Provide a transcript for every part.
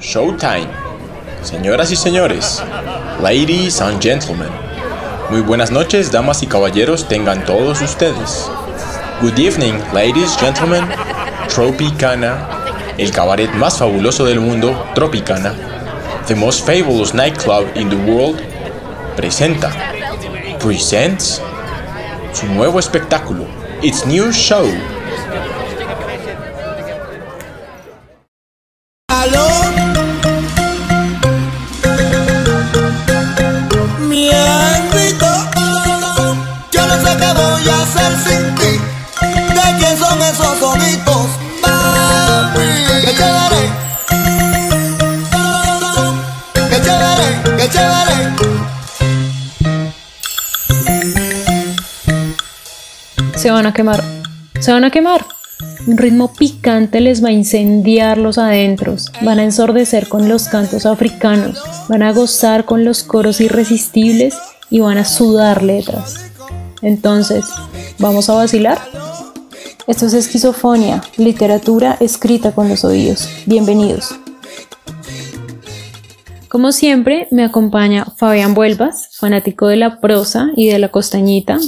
Showtime. Señoras y señores, ladies and gentlemen, muy buenas noches, damas y caballeros, tengan todos ustedes. Good evening, ladies, gentlemen. Tropicana, el cabaret más fabuloso del mundo, Tropicana, the most fabulous nightclub in the world, presenta, presents, su nuevo espectáculo, its new show. Se van a quemar. Se van a quemar. Un ritmo picante les va a incendiar los adentros. Van a ensordecer con los cantos africanos. Van a gozar con los coros irresistibles y van a sudar letras. Entonces, ¿vamos a vacilar? Esto es esquizofonia, literatura escrita con los oídos. Bienvenidos. Como siempre, me acompaña Fabián Vuelvas, fanático de la prosa y de la costañita,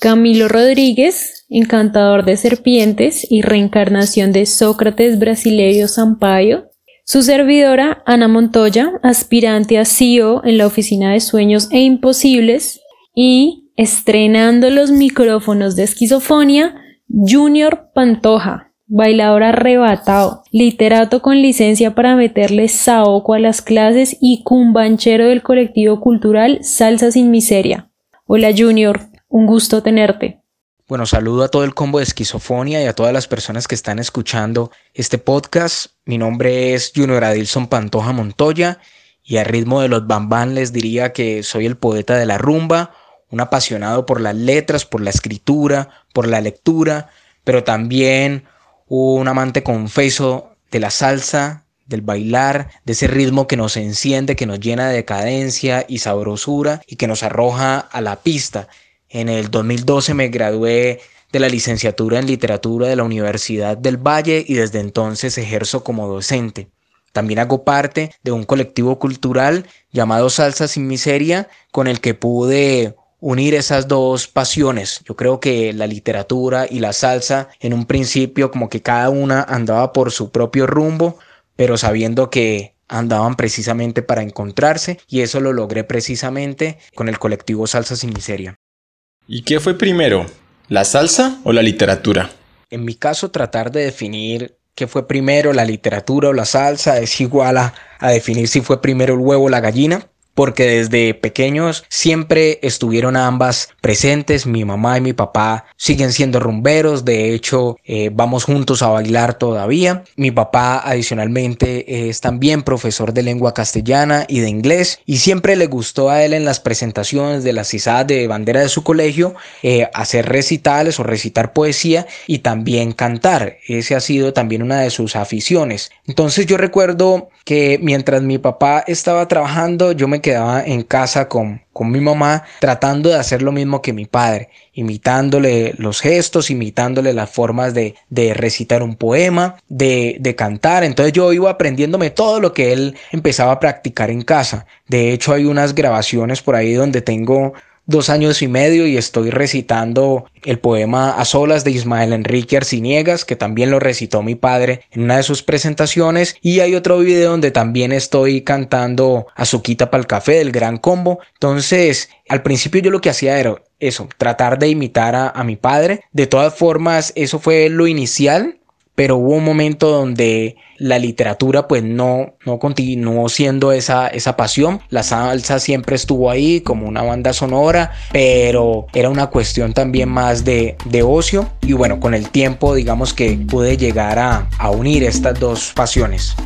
Camilo Rodríguez, encantador de serpientes y reencarnación de Sócrates brasileiro Sampaio, su servidora Ana Montoya, aspirante a CEO en la Oficina de Sueños e Imposibles, y estrenando los micrófonos de esquizofonia, Junior Pantoja, bailador arrebatado, literato con licencia para meterle saoco a las clases y cumbanchero del colectivo cultural Salsa sin Miseria. Hola Junior, un gusto tenerte. Bueno, saludo a todo el combo de esquizofonia y a todas las personas que están escuchando este podcast. Mi nombre es Junior Adilson Pantoja Montoya y a ritmo de los bambán les diría que soy el poeta de la rumba, un apasionado por las letras, por la escritura, por la lectura, pero también un amante confeso de la salsa, del bailar, de ese ritmo que nos enciende, que nos llena de decadencia y sabrosura y que nos arroja a la pista. En el 2012 me gradué de la licenciatura en literatura de la Universidad del Valle y desde entonces ejerzo como docente. También hago parte de un colectivo cultural llamado Salsa sin Miseria con el que pude unir esas dos pasiones. Yo creo que la literatura y la salsa en un principio como que cada una andaba por su propio rumbo, pero sabiendo que andaban precisamente para encontrarse y eso lo logré precisamente con el colectivo Salsa sin Miseria. ¿Y qué fue primero, la salsa o la literatura? En mi caso, tratar de definir qué fue primero, la literatura o la salsa, es igual a, a definir si fue primero el huevo o la gallina porque desde pequeños siempre estuvieron ambas presentes. Mi mamá y mi papá siguen siendo rumberos, de hecho eh, vamos juntos a bailar todavía. Mi papá adicionalmente es también profesor de lengua castellana y de inglés y siempre le gustó a él en las presentaciones de las izadas de bandera de su colegio eh, hacer recitales o recitar poesía y también cantar. Ese ha sido también una de sus aficiones. Entonces yo recuerdo que mientras mi papá estaba trabajando yo me quedaba en casa con, con mi mamá tratando de hacer lo mismo que mi padre, imitándole los gestos, imitándole las formas de, de recitar un poema, de, de cantar. Entonces yo iba aprendiéndome todo lo que él empezaba a practicar en casa. De hecho hay unas grabaciones por ahí donde tengo dos años y medio y estoy recitando el poema A solas de Ismael Enrique Arciniegas, que también lo recitó mi padre en una de sus presentaciones. Y hay otro video donde también estoy cantando Azuquita para el café del Gran Combo. Entonces, al principio yo lo que hacía era eso, tratar de imitar a, a mi padre. De todas formas, eso fue lo inicial pero hubo un momento donde la literatura pues no, no continuó siendo esa, esa pasión. La salsa siempre estuvo ahí como una banda sonora, pero era una cuestión también más de, de ocio. Y bueno, con el tiempo digamos que pude llegar a, a unir estas dos pasiones.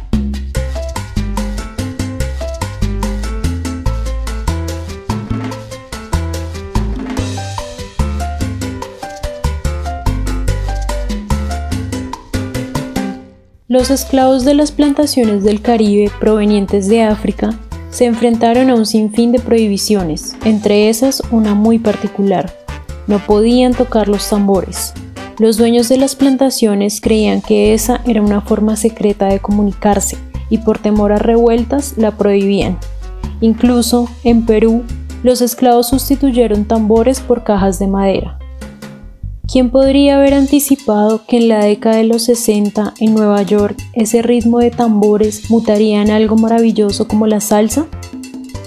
Los esclavos de las plantaciones del Caribe provenientes de África se enfrentaron a un sinfín de prohibiciones, entre esas una muy particular. No podían tocar los tambores. Los dueños de las plantaciones creían que esa era una forma secreta de comunicarse y por temor a revueltas la prohibían. Incluso en Perú, los esclavos sustituyeron tambores por cajas de madera. ¿Quién podría haber anticipado que en la década de los 60 en Nueva York ese ritmo de tambores mutaría en algo maravilloso como la salsa?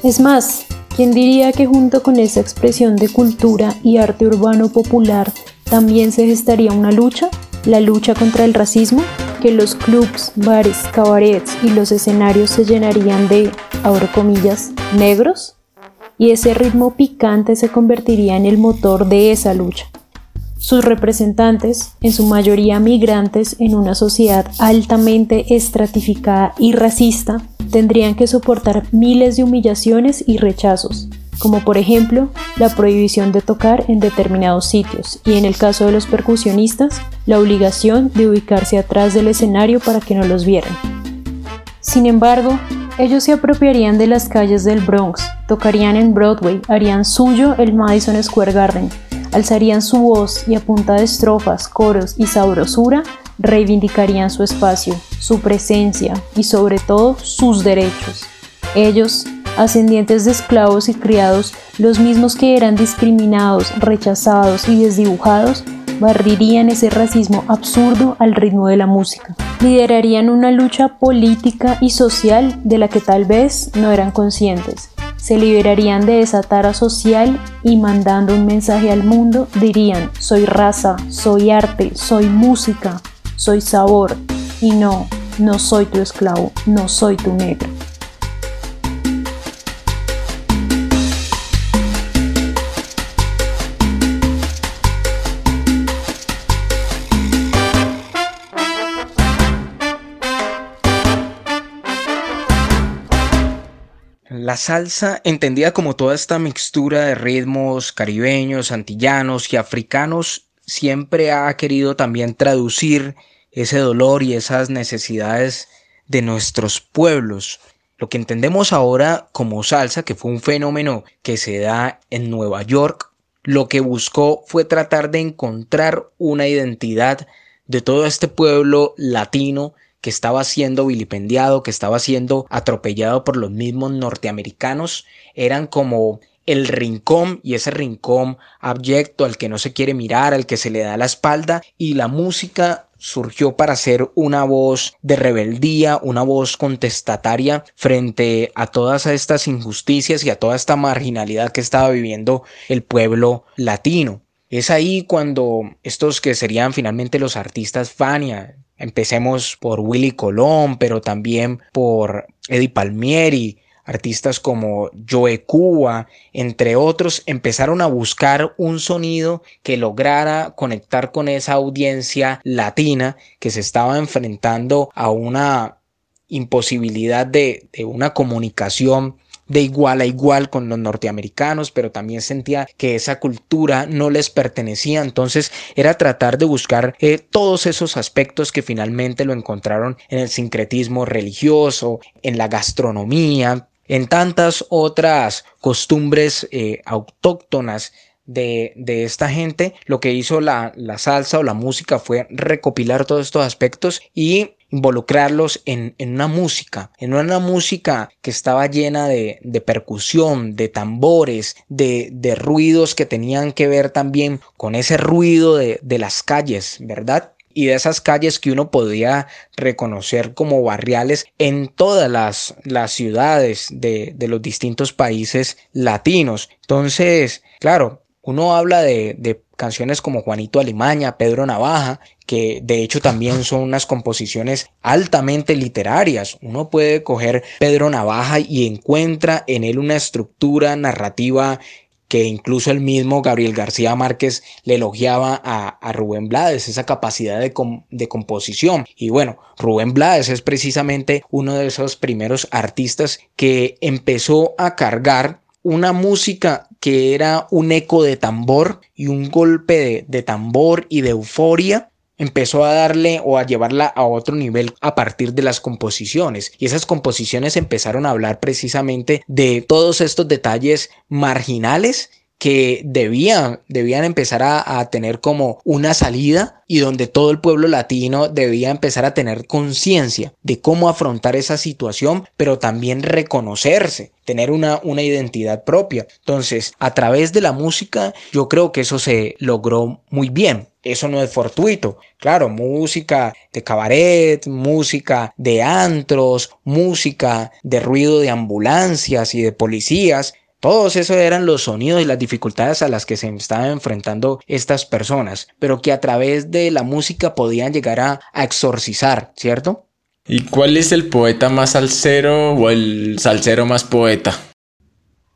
Es más, ¿quién diría que junto con esa expresión de cultura y arte urbano popular también se gestaría una lucha? La lucha contra el racismo, que los clubs, bares, cabarets y los escenarios se llenarían de, abro comillas, negros, y ese ritmo picante se convertiría en el motor de esa lucha. Sus representantes, en su mayoría migrantes en una sociedad altamente estratificada y racista, tendrían que soportar miles de humillaciones y rechazos, como por ejemplo la prohibición de tocar en determinados sitios y en el caso de los percusionistas, la obligación de ubicarse atrás del escenario para que no los vieran. Sin embargo, ellos se apropiarían de las calles del Bronx, tocarían en Broadway, harían suyo el Madison Square Garden, alzarían su voz y a punta de estrofas, coros y sabrosura reivindicarían su espacio, su presencia y sobre todo sus derechos. Ellos, ascendientes de esclavos y criados, los mismos que eran discriminados, rechazados y desdibujados, barrirían ese racismo absurdo al ritmo de la música. Liderarían una lucha política y social de la que tal vez no eran conscientes se liberarían de esa tara social y mandando un mensaje al mundo dirían, soy raza, soy arte, soy música, soy sabor y no, no soy tu esclavo, no soy tu negro. La salsa, entendida como toda esta mixtura de ritmos caribeños, antillanos y africanos, siempre ha querido también traducir ese dolor y esas necesidades de nuestros pueblos. Lo que entendemos ahora como salsa, que fue un fenómeno que se da en Nueva York, lo que buscó fue tratar de encontrar una identidad de todo este pueblo latino que estaba siendo vilipendiado, que estaba siendo atropellado por los mismos norteamericanos, eran como el rincón y ese rincón abyecto al que no se quiere mirar, al que se le da la espalda y la música surgió para ser una voz de rebeldía, una voz contestataria frente a todas estas injusticias y a toda esta marginalidad que estaba viviendo el pueblo latino. Es ahí cuando estos que serían finalmente los artistas Fania, Empecemos por Willy Colón, pero también por Eddie Palmieri, artistas como Joe Cuba, entre otros, empezaron a buscar un sonido que lograra conectar con esa audiencia latina que se estaba enfrentando a una imposibilidad de, de una comunicación de igual a igual con los norteamericanos, pero también sentía que esa cultura no les pertenecía, entonces era tratar de buscar eh, todos esos aspectos que finalmente lo encontraron en el sincretismo religioso, en la gastronomía, en tantas otras costumbres eh, autóctonas de, de, esta gente, lo que hizo la, la salsa o la música fue recopilar todos estos aspectos y involucrarlos en, una música, en una música que estaba llena de, percusión, de tambores, de, de, ruidos que tenían que ver también con ese ruido de, las calles, ¿verdad? y de esas calles que uno podía reconocer como barriales en todas las, las ciudades de, de, los distintos países latinos. Entonces, claro, uno habla de, canciones como Juanito Alimaña, Pedro Navaja, que de hecho también son unas composiciones altamente literarias. Uno puede coger Pedro Navaja y encuentra en él una estructura narrativa que incluso el mismo Gabriel García Márquez le elogiaba a, Rubén Blades, esa capacidad de, de, composición. Y bueno, Rubén Blades es precisamente uno de esos primeros artistas que empezó a cargar una música que era un eco de tambor y un golpe de, tambor y de euforia empezó a darle o a llevarla a otro nivel a partir de las composiciones. Y esas composiciones empezaron a hablar precisamente de todos estos detalles marginales que debían, debían empezar a, a, tener como una salida y donde todo el pueblo latino debía empezar a tener conciencia de cómo afrontar esa situación, pero también reconocerse, tener una, una identidad propia. Entonces, a través de la música, yo creo que eso se logró muy bien. Eso no es fortuito. Claro, música de cabaret, música de antros, música de ruido de ambulancias y de policías, todos esos eran los sonidos y las dificultades a las que se estaban enfrentando estas personas, pero que a través de la música podían llegar a, a exorcizar, ¿cierto? ¿Y cuál es el poeta más salsero o el salsero más poeta?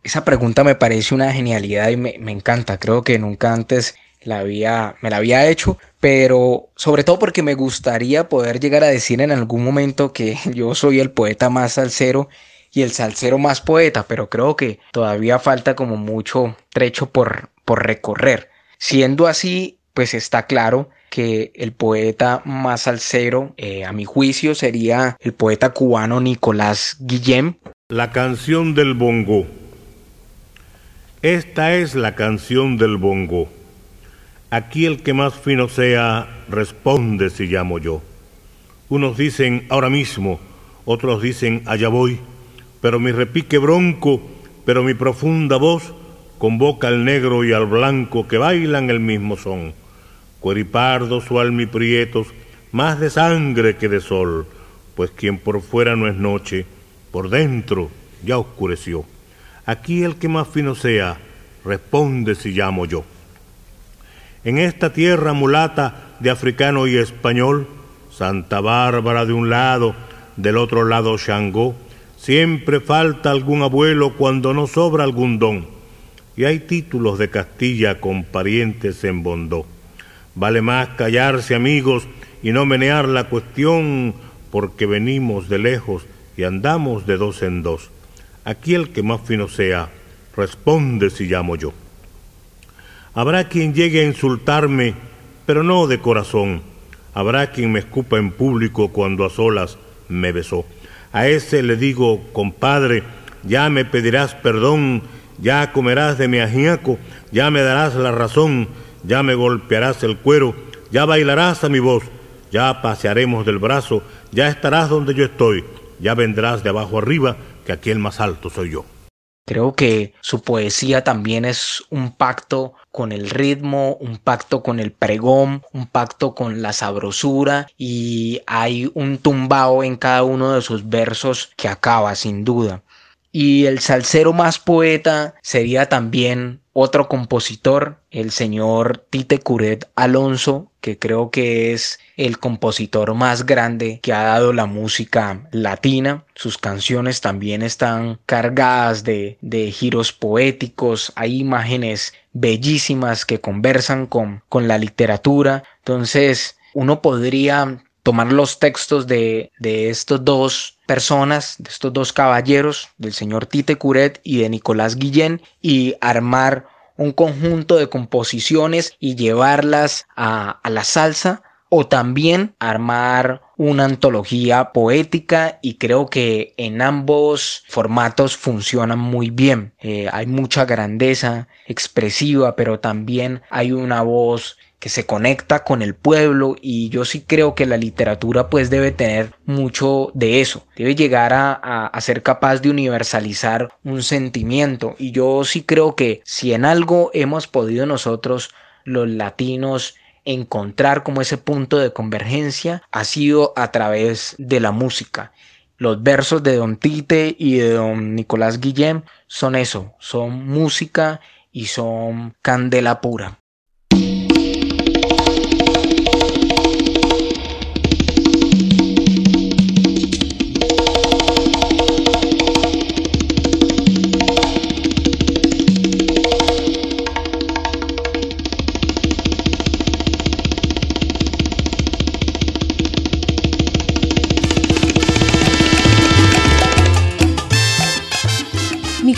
Esa pregunta me parece una genialidad y me, me encanta. Creo que nunca antes la había, me la había hecho, pero sobre todo porque me gustaría poder llegar a decir en algún momento que yo soy el poeta más salsero y el salsero más poeta, pero creo que todavía falta como mucho trecho por, por recorrer. Siendo así, pues está claro que el poeta más salsero, eh, a mi juicio, sería el poeta cubano Nicolás Guillem. La canción del bongo. Esta es la canción del bongo. Aquí el que más fino sea, responde si llamo yo. Unos dicen ahora mismo, otros dicen allá voy pero mi repique bronco, pero mi profunda voz convoca al negro y al blanco que bailan el mismo son. Cueripardos o almiprietos, más de sangre que de sol, pues quien por fuera no es noche, por dentro ya oscureció. Aquí el que más fino sea, responde si llamo yo. En esta tierra mulata de africano y español, Santa Bárbara de un lado, del otro lado Shango, Siempre falta algún abuelo cuando no sobra algún don. Y hay títulos de Castilla con parientes en Bondó. Vale más callarse amigos y no menear la cuestión porque venimos de lejos y andamos de dos en dos. Aquí el que más fino sea, responde si llamo yo. Habrá quien llegue a insultarme, pero no de corazón. Habrá quien me escupa en público cuando a solas me besó. A ese le digo, compadre, ya me pedirás perdón, ya comerás de mi ajíaco, ya me darás la razón, ya me golpearás el cuero, ya bailarás a mi voz, ya pasearemos del brazo, ya estarás donde yo estoy, ya vendrás de abajo arriba, que aquí el más alto soy yo. Creo que su poesía también es un pacto con el ritmo, un pacto con el pregón, un pacto con la sabrosura y hay un tumbao en cada uno de sus versos que acaba sin duda. Y el salsero más poeta sería también otro compositor, el señor Tite Curet Alonso, que creo que es el compositor más grande que ha dado la música latina. Sus canciones también están cargadas de, de giros poéticos, hay imágenes bellísimas que conversan con, con la literatura. Entonces, uno podría tomar los textos de, de estos dos personas, de estos dos caballeros, del señor Tite Curet y de Nicolás Guillén, y armar un conjunto de composiciones y llevarlas a, a la salsa o también armar una antología poética y creo que en ambos formatos funcionan muy bien. Eh, hay mucha grandeza expresiva, pero también hay una voz que se conecta con el pueblo y yo sí creo que la literatura pues debe tener mucho de eso, debe llegar a, ser capaz de universalizar un sentimiento y yo sí creo que si en algo hemos podido nosotros los latinos encontrar como ese punto de convergencia ha sido a través de la música. Los versos de Don Tite y de Don Nicolás Guillem son eso, son música y son candela pura.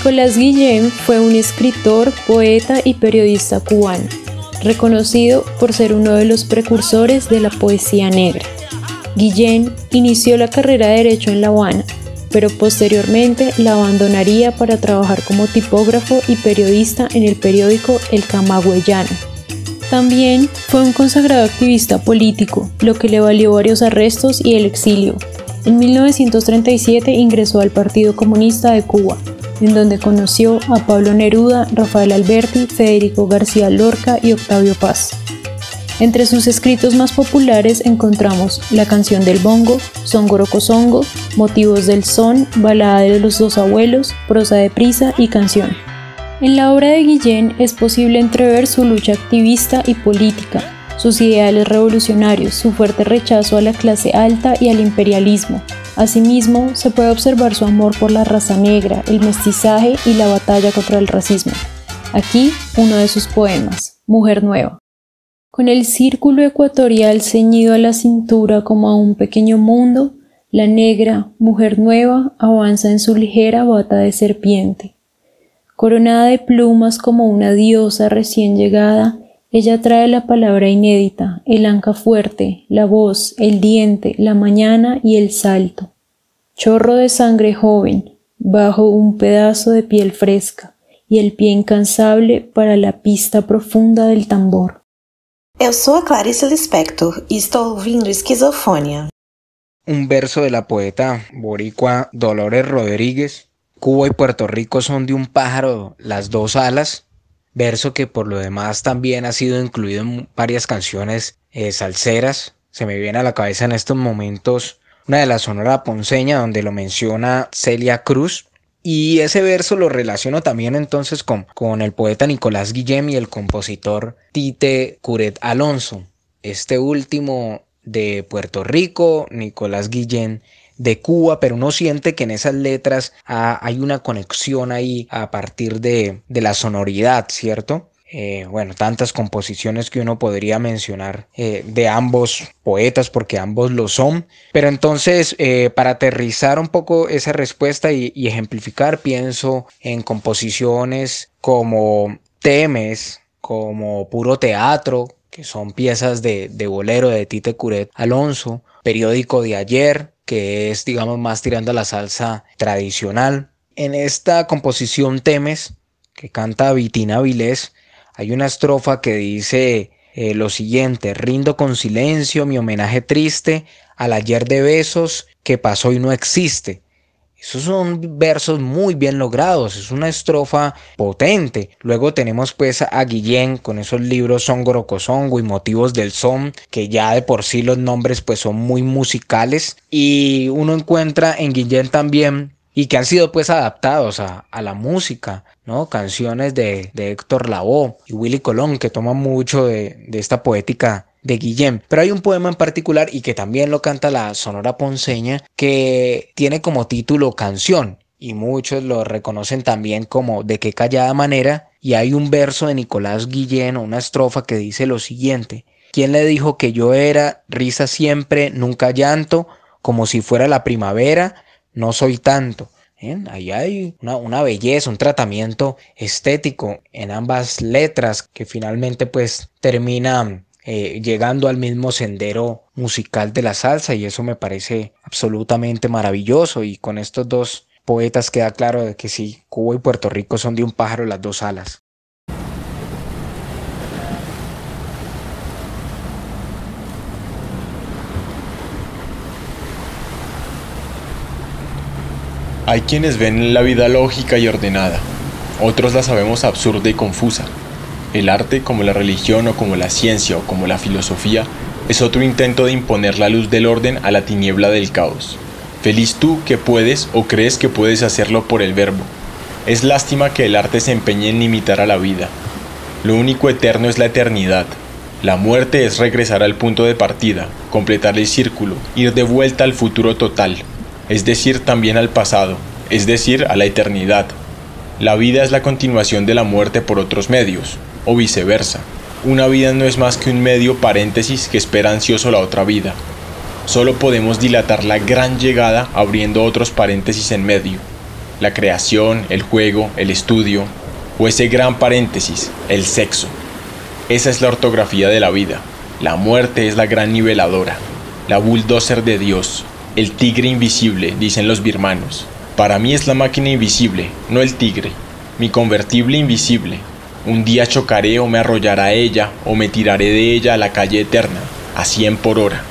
Nicolás Guillén fue un escritor, poeta y periodista cubano, reconocido por ser uno de los precursores de la poesía negra. Guillén inició la carrera de Derecho en La Habana, pero posteriormente la abandonaría para trabajar como tipógrafo y periodista en el periódico El Camagüeyano. También fue un consagrado activista político, lo que le valió varios arrestos y el exilio. En 1937 ingresó al Partido Comunista de Cuba, en donde conoció a Pablo Neruda, Rafael Alberti, Federico García Lorca y Octavio Paz. Entre sus escritos más populares encontramos La canción del bongo, Songo Motivos del son, Balada de los dos abuelos, Prosa de prisa y Canción. En la obra de Guillén es posible entrever su lucha activista y política, sus ideales revolucionarios, su fuerte rechazo a la clase alta y al imperialismo. Asimismo, se puede observar su amor por la raza negra, el mestizaje y la batalla contra el racismo. Aquí uno de sus poemas, Mujer Nueva. Con el círculo ecuatorial ceñido a la cintura como a un pequeño mundo, la negra, mujer nueva, avanza en su ligera bata de serpiente. Coronada de plumas como una diosa recién llegada, ella trae la palabra inédita, el anca fuerte, la voz, el diente, la mañana y el salto. Chorro de sangre joven, bajo un pedazo de piel fresca, y el pie incansable para la pista profunda del tambor. Eu sou a Clarice Lispector y estou ouvindo Esquizofonia. Un verso de la poeta boricua Dolores Rodríguez. Cuba y Puerto Rico son de un pájaro las dos alas. Verso que por lo demás también ha sido incluido en varias canciones eh, salseras. Se me viene a la cabeza en estos momentos una de la Sonora Ponceña donde lo menciona Celia Cruz. Y ese verso lo relaciono también entonces con, con el poeta Nicolás Guillem y el compositor Tite Curet Alonso. Este último de Puerto Rico, Nicolás Guillén de Cuba, pero uno siente que en esas letras ah, hay una conexión ahí a partir de, de la sonoridad, ¿cierto? Eh, bueno, tantas composiciones que uno podría mencionar eh, de ambos poetas, porque ambos lo son. Pero entonces, eh, para aterrizar un poco esa respuesta y, ejemplificar, pienso en composiciones como Temes, como Puro Teatro, que son piezas de, de bolero de Tite Curet Alonso, Periódico de ayer, que es, digamos, más tirando a la salsa tradicional. En esta composición Temes, que canta Vitina Vilés, hay una estrofa que dice eh, lo siguiente, rindo con silencio mi homenaje triste al ayer de besos que pasó y no existe. Esos son versos muy bien logrados, es una estrofa potente. Luego tenemos pues a Guillén con esos libros Son Gorocosongo y Motivos del Son, que ya de por sí los nombres pues son muy musicales. Y uno encuentra en Guillén también y que han sido pues adaptados a, la música, ¿no? Canciones de, Héctor Lavoe y Willy Colón que toman mucho de, esta poética de Guillem. Pero hay un poema en particular y que también lo canta la Sonora Ponceña que tiene como título Canción y muchos lo reconocen también como De qué callada manera y hay un verso de Nicolás Guillén, una estrofa que dice lo siguiente. ¿Quién le dijo que yo era risa siempre, nunca llanto, como si fuera la primavera? no soy tanto. Ahí hay una, belleza, un tratamiento estético en ambas letras que finalmente pues termina eh, llegando al mismo sendero musical de la salsa y eso me parece absolutamente maravilloso y con estos dos poetas queda claro de que sí, Cuba y Puerto Rico son de un pájaro las dos alas. Hay quienes ven la vida lógica y ordenada, otros la sabemos absurda y confusa. El arte, como la religión o como la ciencia o como la filosofía, es otro intento de imponer la luz del orden a la tiniebla del caos. Feliz tú que puedes o crees que puedes hacerlo por el verbo. Es lástima que el arte se empeñe en limitar a la vida. Lo único eterno es la eternidad. La muerte es regresar al punto de partida, completar el círculo, ir de vuelta al futuro total, es decir, también al pasado, es decir, a la eternidad. La vida es la continuación de la muerte por otros medios, o viceversa. Una vida no es más que un medio paréntesis que espera ansioso la otra vida. Solo podemos dilatar la gran llegada abriendo otros paréntesis en medio. La creación, el juego, el estudio, o ese gran paréntesis, el sexo. Esa es la ortografía de la vida. La muerte es la gran niveladora, la bulldozer de Dios, El tigre invisible, dicen los birmanos. Para mí es la máquina invisible, no el tigre. Mi convertible invisible. Un día chocaré o me arrollará ella o me tiraré de ella a la calle eterna, a 100 por hora.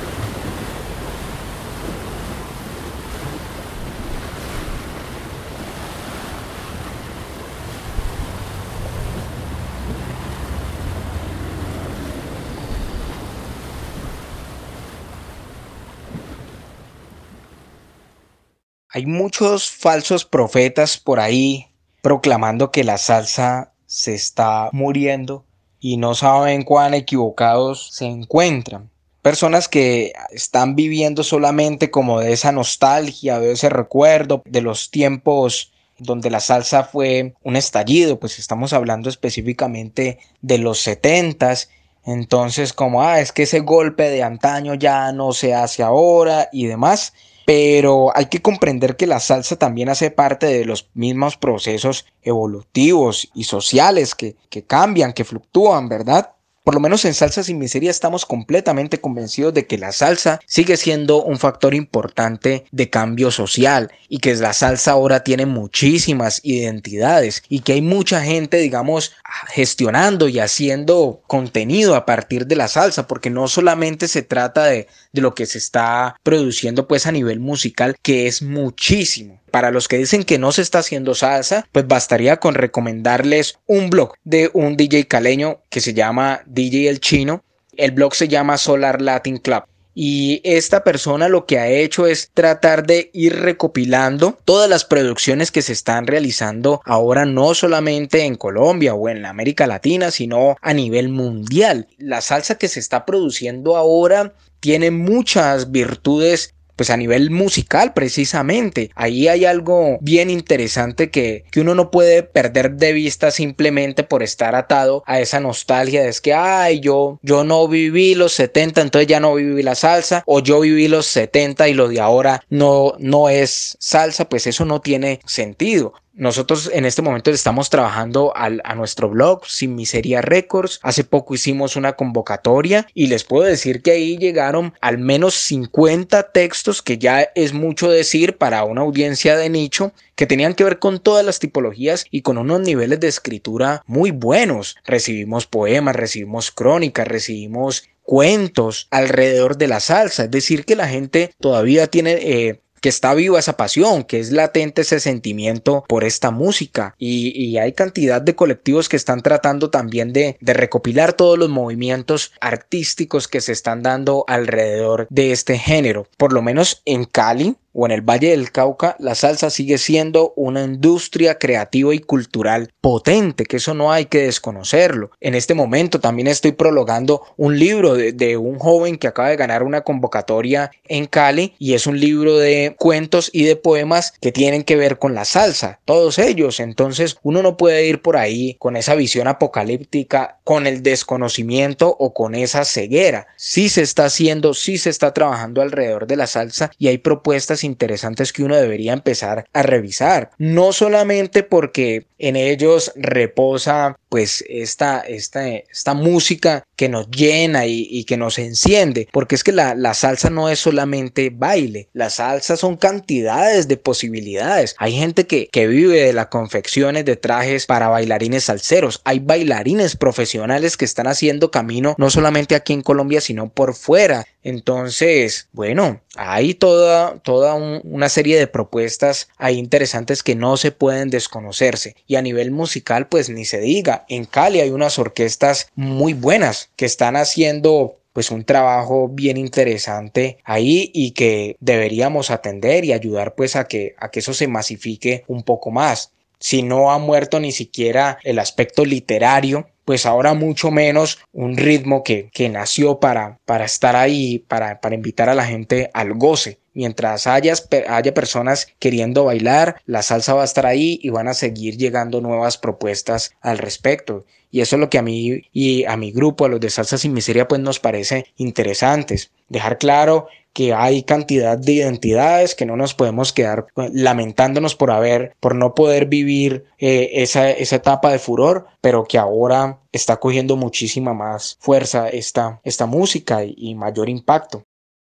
Hay muchos falsos profetas por ahí proclamando que la salsa se está muriendo y no saben cuán equivocados se encuentran. Personas que están viviendo solamente como de esa nostalgia, de ese recuerdo de los tiempos donde la salsa fue un estallido, pues estamos hablando específicamente de los setentas. Entonces, como, ah, es que ese golpe de antaño ya no se hace ahora y demás pero hay que comprender que la salsa también hace parte de los mismos procesos evolutivos y sociales que, que cambian, que fluctúan, ¿verdad? Por lo menos en Salsa sin Miseria estamos completamente convencidos de que la salsa sigue siendo un factor importante de cambio social y que la salsa ahora tiene muchísimas identidades y que hay mucha gente, digamos, gestionando y haciendo contenido a partir de la salsa, porque no solamente se trata de, de lo que se está produciendo pues a nivel musical, que es muchísimo. Para los que dicen que no se está haciendo salsa, pues bastaría con recomendarles un blog de un DJ caleño que se llama DJ El Chino. El blog se llama Solar Latin Club. Y esta persona lo que ha hecho es tratar de ir recopilando todas las producciones que se están realizando ahora no solamente en Colombia o en América Latina, sino a nivel mundial. La salsa que se está produciendo ahora tiene muchas virtudes pues a nivel musical precisamente. Ahí hay algo bien interesante que, que uno no puede perder de vista simplemente por estar atado a esa nostalgia de es que, ay, yo, yo no viví los 70, entonces ya no viví la salsa, o yo viví los 70 y lo de ahora no, no es salsa, pues eso no tiene sentido. Nosotros en este momento estamos trabajando a nuestro blog Sin Miseria Records. Hace poco hicimos una convocatoria y les puedo decir que ahí llegaron al menos 50 textos, que ya es mucho decir para una audiencia de nicho, que tenían que ver con todas las tipologías y con unos niveles de escritura muy buenos. Recibimos poemas, recibimos crónicas, recibimos cuentos alrededor de la salsa. Es decir, que la gente todavía tiene eh, que está viva esa pasión, que es latente ese sentimiento por esta música. Y, hay cantidad de colectivos que están tratando también de, de recopilar todos los movimientos artísticos que se están dando alrededor de este género. Por lo menos en Cali, o en el Valle del Cauca, la salsa sigue siendo una industria creativa y cultural potente, que eso no hay que desconocerlo. En este momento también estoy prologando un libro de, un joven que acaba de ganar una convocatoria en Cali y es un libro de cuentos y de poemas que tienen que ver con la salsa, todos ellos. Entonces uno no puede ir por ahí con esa visión apocalíptica, con el desconocimiento o con esa ceguera. Sí se está haciendo, sí se está trabajando alrededor de la salsa y hay propuestas interesantes que uno debería empezar a revisar. No solamente porque en ellos reposa pues esta, esta, esta música que nos llena y, que nos enciende, porque es que la, salsa no es solamente baile, la salsa son cantidades de posibilidades. Hay gente que, que vive de las confecciones de trajes para bailarines salseros, hay bailarines profesionales que están haciendo camino no solamente aquí en Colombia, sino por fuera. Entonces, bueno, hay toda, toda una serie de propuestas ahí interesantes que no se pueden desconocerse. Y a nivel musical, pues ni se diga. En Cali hay unas orquestas muy buenas que están haciendo pues un trabajo bien interesante ahí y que deberíamos atender y ayudar pues a que, a que eso se masifique un poco más. Si no ha muerto ni siquiera el aspecto literario, pues ahora mucho menos un ritmo que, que nació para, para estar ahí, para, para invitar a la gente al goce. Mientras haya, haya personas queriendo bailar, la salsa va a estar ahí y van a seguir llegando nuevas propuestas al respecto. Y eso es lo que a mí y a mi grupo, a los de Salsa Sin Miseria, pues nos parece interesantes. Dejar claro que hay cantidad de identidades que no nos podemos quedar lamentándonos por haber, por no poder vivir eh, esa, esa etapa de furor, pero que ahora está cogiendo muchísima más fuerza esta, esta música y, y mayor impacto.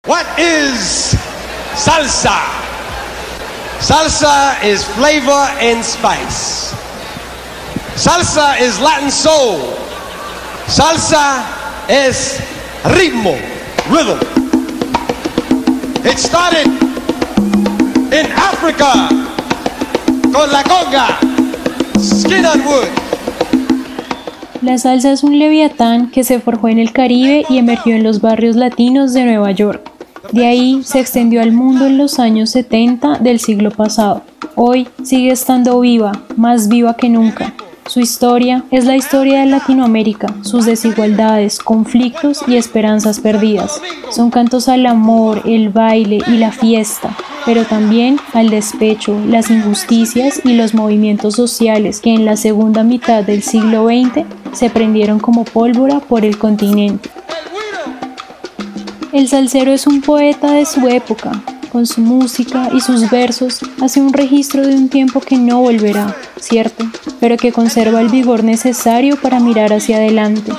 What is salsa. Salsa is flavor and spice. Salsa is Latin soul. Salsa is ritmo, rhythm. It started in Africa con la conga, skin on wood. La salsa es un leviatán que se forjó en el Caribe y emergió en los barrios latinos de Nueva York. De ahí se extendió al mundo en los años 70 del siglo pasado. Hoy sigue estando viva, más viva que nunca. Su historia es la historia de Latinoamérica, sus desigualdades, conflictos y esperanzas perdidas. Son cantos al amor, el baile y la fiesta, pero también al despecho, las injusticias y los movimientos sociales que en la segunda mitad del siglo XX se prendieron como pólvora por el continente. El salsero es un poeta de su época, con su música y sus versos, hace un registro de un tiempo que no volverá, cierto, pero que conserva el vigor necesario para mirar hacia adelante.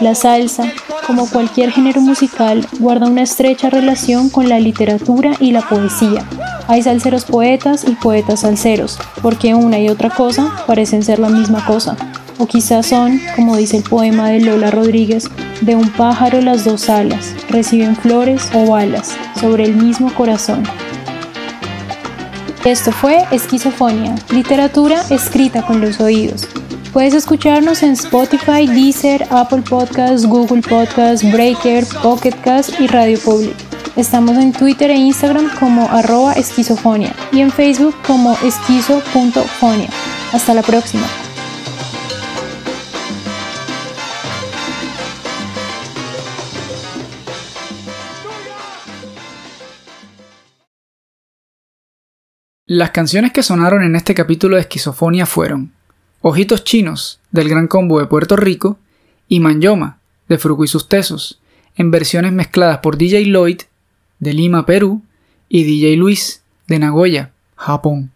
La salsa, como cualquier género musical, guarda una estrecha relación con la literatura y la poesía. Hay salseros poetas y poetas salseros, porque una y otra cosa parecen ser la misma cosa. O quizás son, como dice el poema de Lola Rodríguez, de un pájaro las dos alas, reciben flores o balas sobre el mismo corazón. Esto fue Esquizofonia, literatura escrita con los oídos. Puedes escucharnos en Spotify, Deezer, Apple Podcasts, Google Podcasts, Breaker, Pocket Cast y Radio Public. Estamos en Twitter e Instagram como arroba esquizofonia y en Facebook como esquizo.fonia. Hasta la próxima. Las canciones que sonaron en este capítulo de Esquizofonia fueron Ojitos Chinos, del Gran Combo de Puerto Rico, y Manyoma, de Fruco y sus Tesos, en versiones mezcladas por DJ Lloyd, de Lima, Perú, y DJ Luis, de Nagoya, Japón.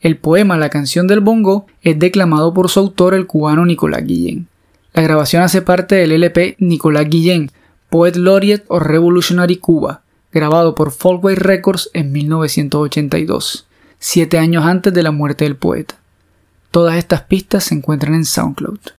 El poema La canción del bongo es declamado por su autor, el cubano Nicolás Guillén. La grabación hace parte del LP Nicolás Guillén, Poet Laureate of Revolutionary Cuba, grabado por Folkway Records en 1982 siete años antes de la muerte del poeta. Todas estas pistas se encuentran en SoundCloud.